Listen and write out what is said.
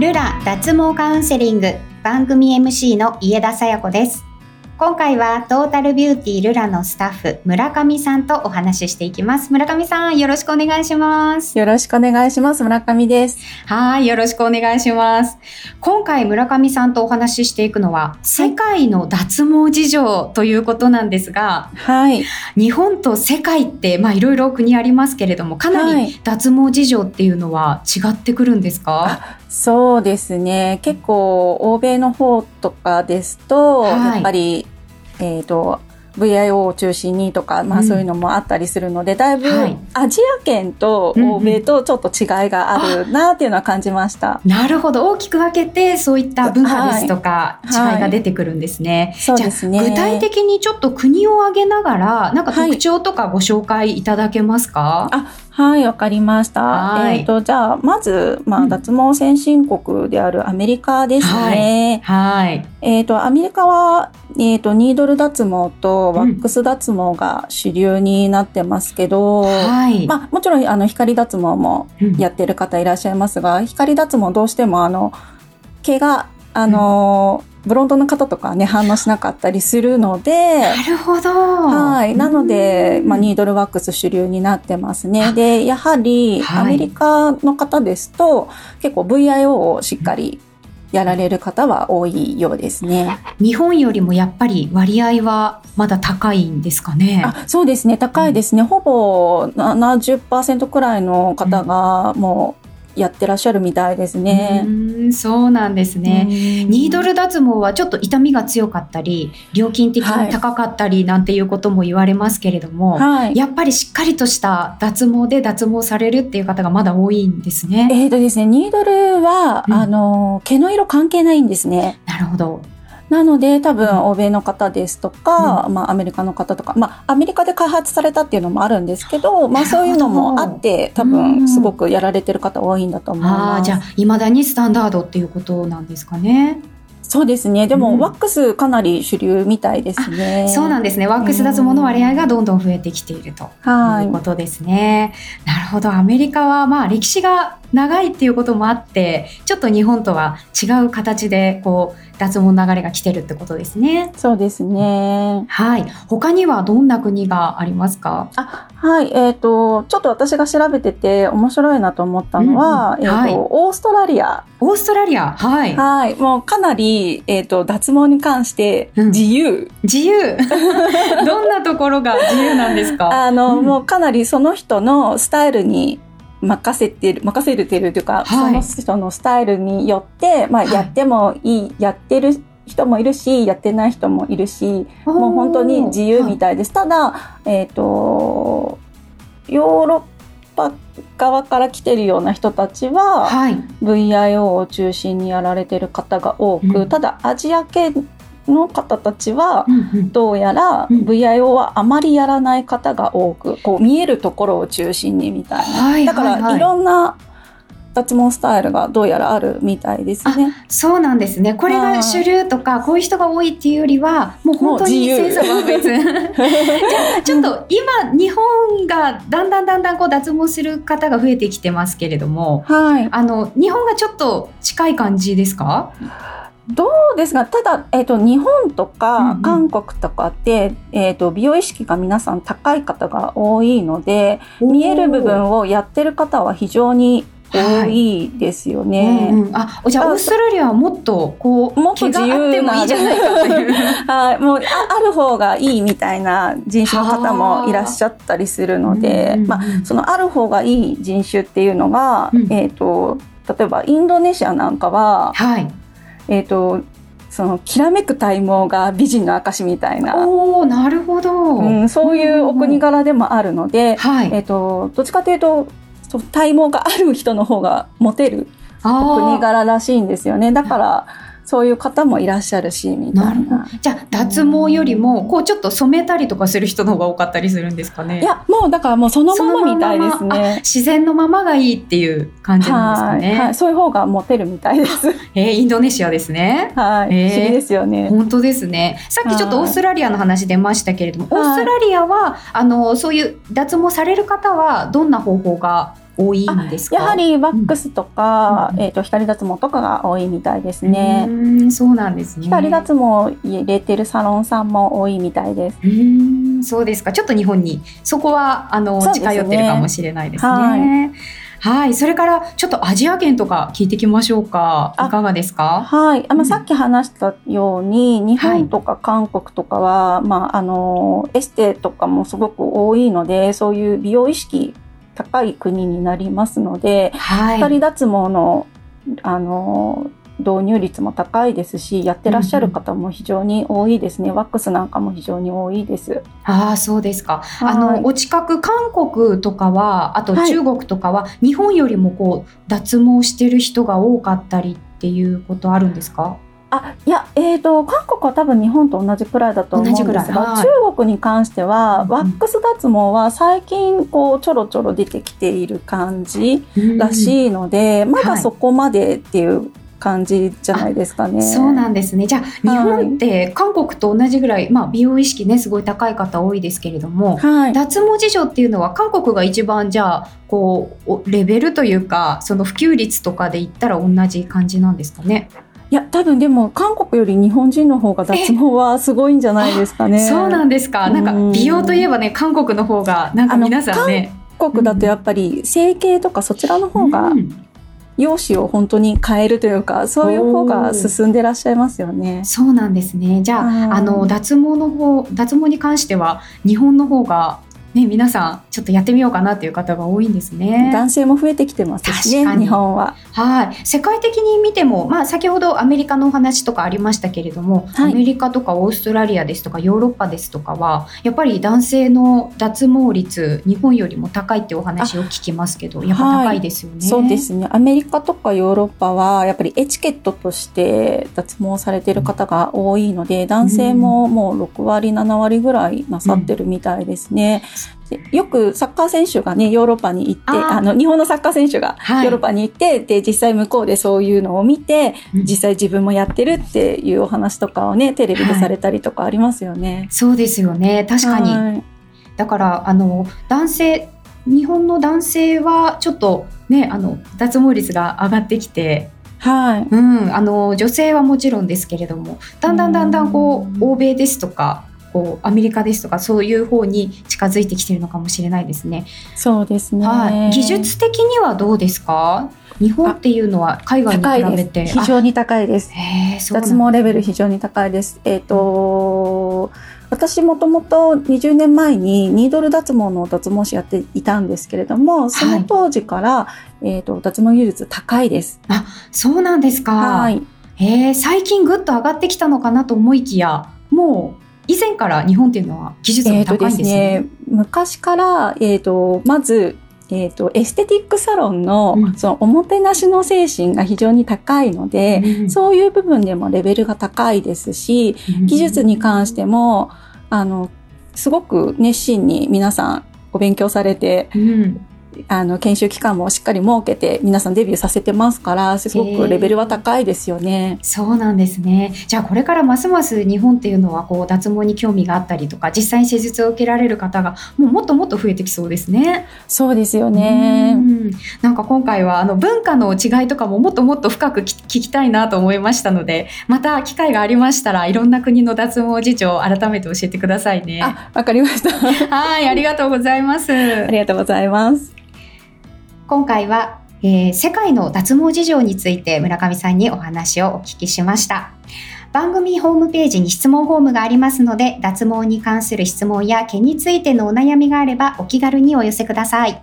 ルラ脱毛カウンセリング番組 MC の家田さや子です。今回はトータルビューティールラのスタッフ村上さんとお話ししていきます。村上さんよろしくお願いします。よろしくお願いします村上です。はいよろしくお願いします。今回村上さんとお話ししていくのは世界の脱毛事情ということなんですがはい。日本と世界ってまあいろいろ国ありますけれどもかなり脱毛事情っていうのは違ってくるんですか、はい、そうですね。結構欧米の方とかですと、はい、やっぱりえっ、ー、と VIO を中心にとか、まあ、そういうのもあったりするので、うん、だいぶアジア圏と欧米とちょっと違いがあるなっていうのは感じました。なるほど。大きく分けてそういった文化ですとか、違いが出てくるんですね。そうですね。具体的にちょっと国を挙げながらなんか特徴とかご紹介いただけますか、はい、あはい、わかりました。えっ、ー、と、じゃあ、まず、まあ、脱毛先進国であるアメリカですね。はい。はい、えっ、と、アメリカは、えっ、ー、と、ニードル脱毛とワックス脱毛が主流になってますけど、うん、はい。まあ、もちろん、あの、光脱毛もやってる方いらっしゃいますが、うん、光脱毛どうしても、あの、毛が、あの、うんブロンドの方とかね反応しなかったりするのでなるほど。はい。なので、まあ、ニードルワックス主流になってますね。でやはりアメリカの方ですと、はい、結構 VIO をしっかりやられる方は多いようですね。日本よりもやっぱり割合はまだ高いんですかね？あそうですね。高いですね、うん、ほぼ70%くらいの方がもうやってらっしゃるみたいですね。うそうなんですね。ニードル脱毛はちょっと痛みが強かったり、料金的に高かったりなんていうことも言われますけれども、はい、やっぱりしっかりとした脱毛で脱毛されるっていう方がまだ多いんですね。えっ、ー、とですね、ニードルは、うん、あの毛の色関係ないんですね。なるほど。なので多分欧米の方ですとか、うん、まあアメリカの方とか、まあアメリカで開発されたっていうのもあるんですけど、まあそういうのもあって多分すごくやられてる方多いんだと思います。あじゃあ未だにスタンダードっていうことなんですかね。そうですね。でも、ワックスかなり主流みたいですね。そうなんですね。ワックス脱毛の割合がどんどん増えてきているということですね。なるほど。アメリカはまあ歴史が長いっていうこともあって、ちょっと日本とは違う形でこう脱毛の流れが来てるってことですね。そうですね。はい。他にはどんな国がありますか？あはい。えっ、ー、と、ちょっと私が調べてて面白いなと思ったのは、うんうん、えっ、ー、と、はい、オーストラリア。オーストラリアはい。はい。もうかなり、えっ、ー、と、脱毛に関して自由。うん、自由。どんなところが自由なんですか？あの、うん、もうかなりその人のスタイルに任せてる、任せるてるというか、はい、その人のスタイルによって、まあ、やってもいい、はい、やってる人もいるし、やってない人もいるし、もう本当に自由みたいです。ただ、えっ、ー、と、ヨーロッパ側から来てるような人たちは、はい、VIO を中心にやられてる方が多く、うん、ただアジア系の方たちはどうやら VIO はあまりやらない方が多くこう見えるところを中心にみたいな、だからいろんな脱毛スタイルがどうやらあるみたいですね。そうなんですね。これが主流とか、こういう人が多いっていうよりは、もう本当に千差万別。じゃちょっと今、日本がだんだんだんだんこう脱毛する方が増えてきてますけれども、はい、あの、日本がちょっと近い感じですか？どうですか？ただ、えーと、日本とか韓国とかって、うんうん、えーと、美容意識が皆さん高い方が多いので見える部分をやってる方は非常に多いですよね。はいうんうん、あじゃあオーストラリアはもっとこうもっと自由ないいじゃないかというはい。もうあある方がいいみたいな人種の方もいらっしゃったりするので、まあ、そのある方がいい人種っていうのが、うん、えっ、ー、と例えばインドネシアなんかは、はい、えっ、ー、とそのきらめく体毛が美人の証みたいな。おなるほど、うん、そういうお国柄でもあるので、はい、えーと、どっちかというと 体毛がある人の方がモテるお国柄らしいんですよね。だからそういう方もいらっしゃるし、みたいな。じゃあ、脱毛よりも、こう、ちょっと染めたりとかする人の方が多かったりするんですかね？いや、もう、だからもうそのままみたいですね。自然のままがいいっていう感じなんですかね？はい、そういう方がモテるみたいです。えー、インドネシアですね。はい。えー、不思議ですよね。本当ですね。さっきちょっとオーストラリアの話出ましたけれども、オーストラリアは、あの、そういう脱毛される方は、どんな方法が多いんですか？やはりワックスとか、うん、えっ、ー、と光脱毛とかが多いみたいですね。うんそうなんですね。光脱毛入れてるサロンさんも多いみたいです。うんそうですか。ちょっと日本にそこはあの、近寄ってるかもしれないですね。はいはい、それからちょっとアジア圏とか聞いていきましょうか。いかがですか？はい、あの、さっき話したように、日本とか韓国とかは、はい、まああのエステとかもすごく多いので、そういう美容意識高い国になりますので、はい、光脱毛のあの導入率も高いですしやってらっしゃる方も非常に多いですね、うん、ワックスなんかも非常に多いです。ああそうですか、はい、あのお近く韓国とかはあと中国とかは、はい、日本よりもこう脱毛してる人が多かったりっていうことあるんですか？あいや、えーと、韓国は多分日本と同じくらいだと思うんですが、はい、中国に関しては、うん、ワックス脱毛は最近こうちょろちょろ出てきている感じらしいので、うん、まだそこまでっていう感じじゃないですかね。そうなんですね。じゃあ日本って韓国と同じぐらい、まあ美容意識ねすごい高い方多いですけれども、はい、脱毛事情っていうのは韓国が一番じゃあこうレベルというかその普及率とかで言ったら同じ感じなんですかね？いや多分でも韓国より日本人の方が脱毛はすごいんじゃないですかね。そうなんですか？なんか美容といえばね韓国の方がなんか皆さんね。韓国だとやっぱり整形とかそちらの方が容姿を本当に変えるというかそういう方が進んでらっしゃいますよね。そうなんですね。じゃあ、あの脱毛の方脱毛に関しては日本の方がね、皆さんちょっとやってみようかなっていう方が多いんですね。男性も増えてきてますしね、日本は。はい。世界的に見ても、まあ先ほどアメリカのお話とかありましたけれども、はい、アメリカとかオーストラリアですとかヨーロッパですとかは、やっぱり男性の脱毛率、日本よりも高いってお話を聞きますけど、やっぱ高いですよね、はい、そうですね。アメリカとかヨーロッパは、やっぱりエチケットとして脱毛されてる方が多いので、男性ももう6割、7割ぐらいなさってるみたいですね。うんよくサッカー選手がね、ヨーロッパに行って、あの、日本のサッカー選手がヨーロッパに行って、はい、で、実際向こうでそういうのを見て、実際自分もやってるっていうお話とかをね、テレビでされたりとかありますよね。はい、そうですよね。確かに。はい、だから、あの、男性、日本の男性はちょっとね、あの、脱毛率が上がってきて、はい、うん、あの女性はもちろんですけれどもだんだんだんだんこう欧米ですとかこうアメリカですとかそういう方に近づいてきてるのかもしれないですね。そうですね。はい、技術的にはどうですか？日本っていうのは海外に比べて非常に高いです。脱毛レベル非常に高いです。えっ、ー、と、私もともと20年前にニードル脱毛の脱毛師やっていたんですけれども、その当時から、はい、えっ、ー、と脱毛技術高いです。あ、そうなんですか。はい。えー、最近ぐっと上がってきたのかなと思いきや、もう以前から日本っていうのは技術が高いんですね。えー、ね。昔から、えっ、ー、と、まず、えーと、エステティックサロンのうん、そのおもてなしの精神が非常に高いので、うん、そういう部分でもレベルが高いですし、うん、技術に関してもあのすごく熱心に皆さんお勉強されて、あの研修期間もしっかり設けて皆さんデビューさせてますからすごくレベルは高いですよね。そうなんですねじゃあこれからますます日本っていうのはこう脱毛に興味があったりとか実際に施術を受けられる方がもうもっともっと増えてきそうですね。そうですよね。んなんか今回はあの文化の違いとかももっともっと深く聞きたいなと思いましたのでまた機会がありましたらいろんな国の脱毛事情を改めて教えてくださいね。あわかりました。はいありがとうございます。ありがとうございます。今回は、えー、世界の脱毛事情について村上さんにお話をお聞きしました。番組ホームページに質問フォームがありますので、脱毛に関する質問や毛についてのお悩みがあればお気軽にお寄せください。